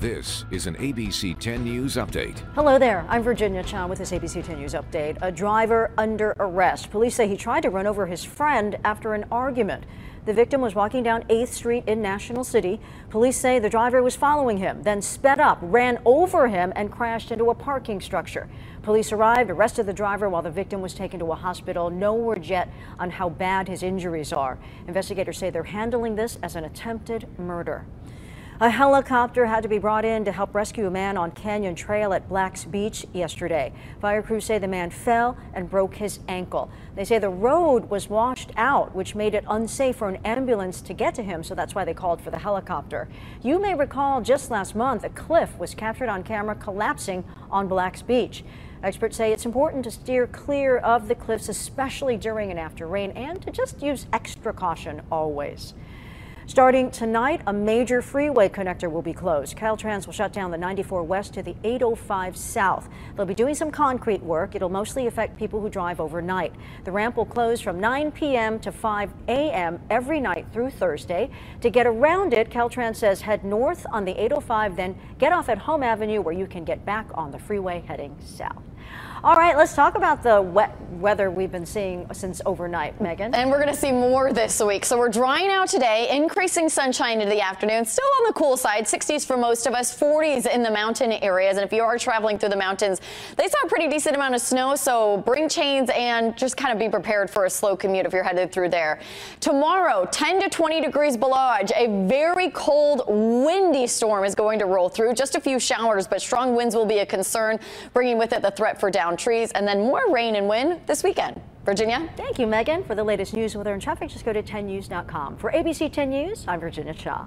This is an ABC 10 News update. Hello there. I'm Virginia Chan with this ABC 10 News update. A driver under arrest. Police say he tried to run over his friend after an argument. The victim was walking down 8th Street in National City. Police say the driver was following him, then sped up, ran over him, and crashed into a parking structure. Police arrived, arrested the driver while the victim was taken to a hospital. No word yet on how bad his injuries are. Investigators say they're handling this as an attempted murder. A helicopter had to be brought in to help rescue a man on Canyon Trail at Blacks Beach yesterday. Fire crews say the man fell and broke his ankle. They say the road was washed out, which made it unsafe for an ambulance to get to him, so that's why they called for the helicopter. You may recall just last month, a cliff was captured on camera collapsing on Blacks Beach. Experts say it's important to steer clear of the cliffs, especially during and after rain, and to just use extra caution always. Starting tonight, a major freeway connector will be closed. Caltrans will shut down the 94 west to the 805 south. They'll be doing some concrete work. It'll mostly affect people who drive overnight. The ramp will close from 9 p.m. to 5 a.m. every night through Thursday. To get around it, Caltrans says head north on the 805, then get off at Home Avenue where you can get back on the freeway heading south. All right, let's talk about the wet weather we've been seeing since overnight, Megan. And we're going to see more this week. So we're drying out today, increasing sunshine into the afternoon. Still on the cool side, 60s for most of us, 40s in the mountain areas. And if you are traveling through the mountains, they saw a pretty decent amount of snow. So bring chains and just kind of be prepared for a slow commute if you're headed through there. Tomorrow, 10 to 20 degrees below a very cold, windy storm is going to roll through. Just a few showers, but strong winds will be a concern, bringing with it the threat for down down trees and then more rain and wind this weekend. Virginia? Thank you, Megan. For the latest news, weather, and traffic, just go to 10news.com. For ABC 10 News, I'm Virginia Shaw.